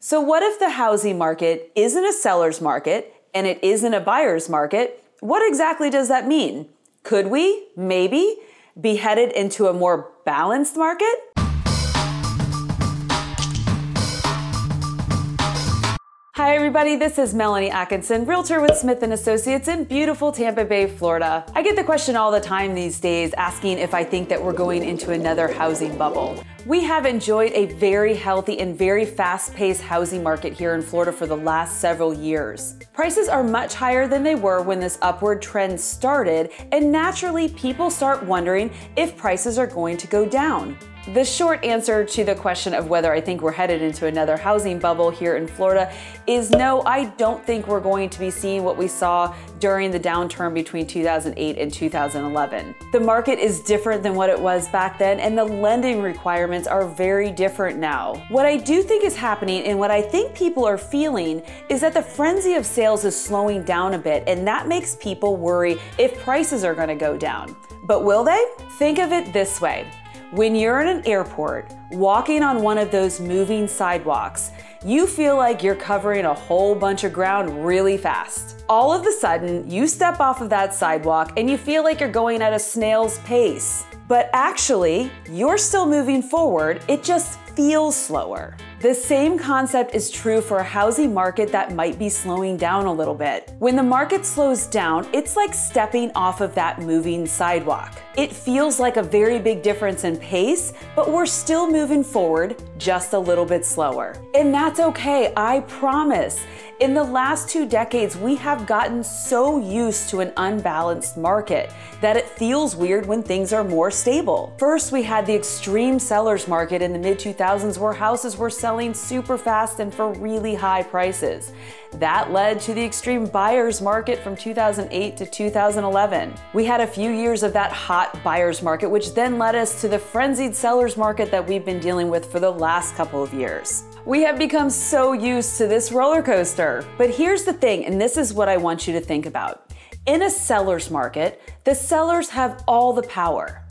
So, what if the housing market isn't a seller's market and it isn't a buyer's market? What exactly does that mean? Could we, maybe, be headed into a more balanced market? Hi everybody, this is Melanie Atkinson, realtor with Smith & Associates in beautiful Tampa Bay, Florida. I get the question all the time these days asking if I think that we're going into another housing bubble. We have enjoyed a very healthy and very fast-paced housing market here in Florida for the last several years. Prices are much higher than they were when this upward trend started, and naturally people start wondering if prices are going to go down. The short answer to the question of whether I think we're headed into another housing bubble here in Florida is no, I don't think we're going to be seeing what we saw during the downturn between 2008 and 2011. The market is different than what it was back then, and the lending requirements are very different now. What I do think is happening, and what I think people are feeling, is that the frenzy of sales is slowing down a bit, and that makes people worry if prices are going to go down. But will they? Think of it this way. When you're in an airport, walking on one of those moving sidewalks, you feel like you're covering a whole bunch of ground really fast. All of a sudden, you step off of that sidewalk and you feel like you're going at a snail's pace. But actually, you're still moving forward, it just feels slower. The same concept is true for a housing market that might be slowing down a little bit. When the market slows down, it's like stepping off of that moving sidewalk. It feels like a very big difference in pace, but we're still moving forward just a little bit slower. And that's okay, I promise. In the last two decades, we have gotten so used to an unbalanced market that it feels weird when things are more stable. First, we had the extreme seller's market in the mid 2000s where houses were selling super fast and for really high prices. That led to the extreme buyer's market from 2008 to 2011. We had a few years of that hot buyer's market, which then led us to the frenzied seller's market that we've been dealing with for the last couple of years. We have become so used to this roller coaster. But here's the thing, and this is what I want you to think about. In a seller's market, the sellers have all the power,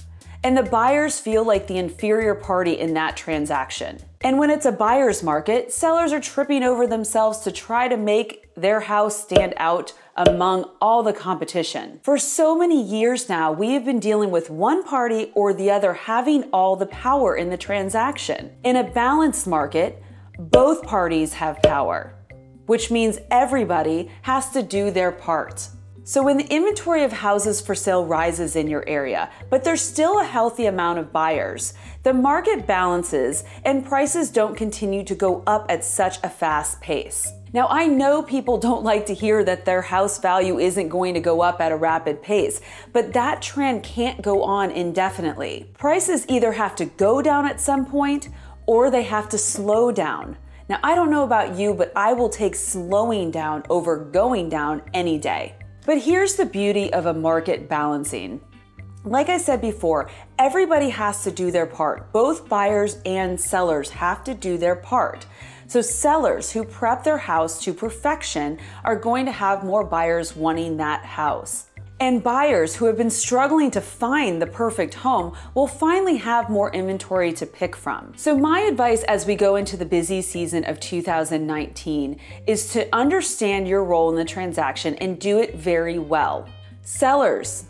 and the buyers feel like the inferior party in that transaction. And when it's a buyer's market, sellers are tripping over themselves to try to make their house stand out among all the competition. For so many years now, we have been dealing with one party or the other having all the power in the transaction. In a balanced market, both parties have power, which means everybody has to do their part. So, when the inventory of houses for sale rises in your area, but there's still a healthy amount of buyers, the market balances and prices don't continue to go up at such a fast pace. Now, I know people don't like to hear that their house value isn't going to go up at a rapid pace, but that trend can't go on indefinitely. Prices either have to go down at some point or they have to slow down. Now, I don't know about you, but I will take slowing down over going down any day. But here's the beauty of a market balancing. Like I said before, everybody has to do their part. Both buyers and sellers have to do their part. So, sellers who prep their house to perfection are going to have more buyers wanting that house. And buyers who have been struggling to find the perfect home will finally have more inventory to pick from. So, my advice as we go into the busy season of 2019 is to understand your role in the transaction and do it very well. Sellers,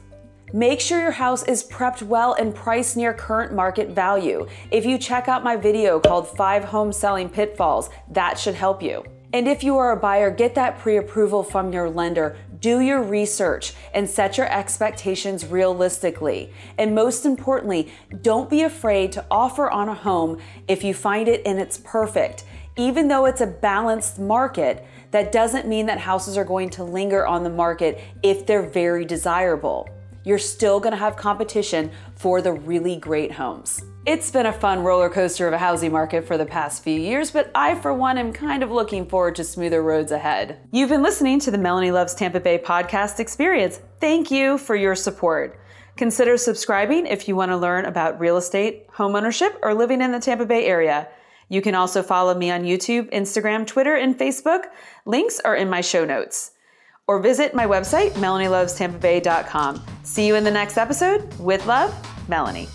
Make sure your house is prepped well and priced near current market value. If you check out my video called 5 Home Selling Pitfalls, that should help you. And if you are a buyer, get that pre approval from your lender do your research and set your expectations realistically. And most importantly, don't be afraid to offer on a home if you find it and it's perfect. Even though it's a balanced market, that doesn't mean that houses are going to linger on the market if they're very desirable. You're still gonna have competition for the really great homes. It's been a fun roller coaster of a housing market for the past few years, but I, for one, am kind of looking forward to smoother roads ahead. You've been listening to the Melanie Loves Tampa Bay podcast experience. Thank you for your support. Consider subscribing if you want to learn about real estate, homeownership, or living in the Tampa Bay area. You can also follow me on YouTube, Instagram, Twitter, and Facebook. Links are in my show notes. Or visit my website, melanielovestampabay.com. See you in the next episode. With love, Melanie.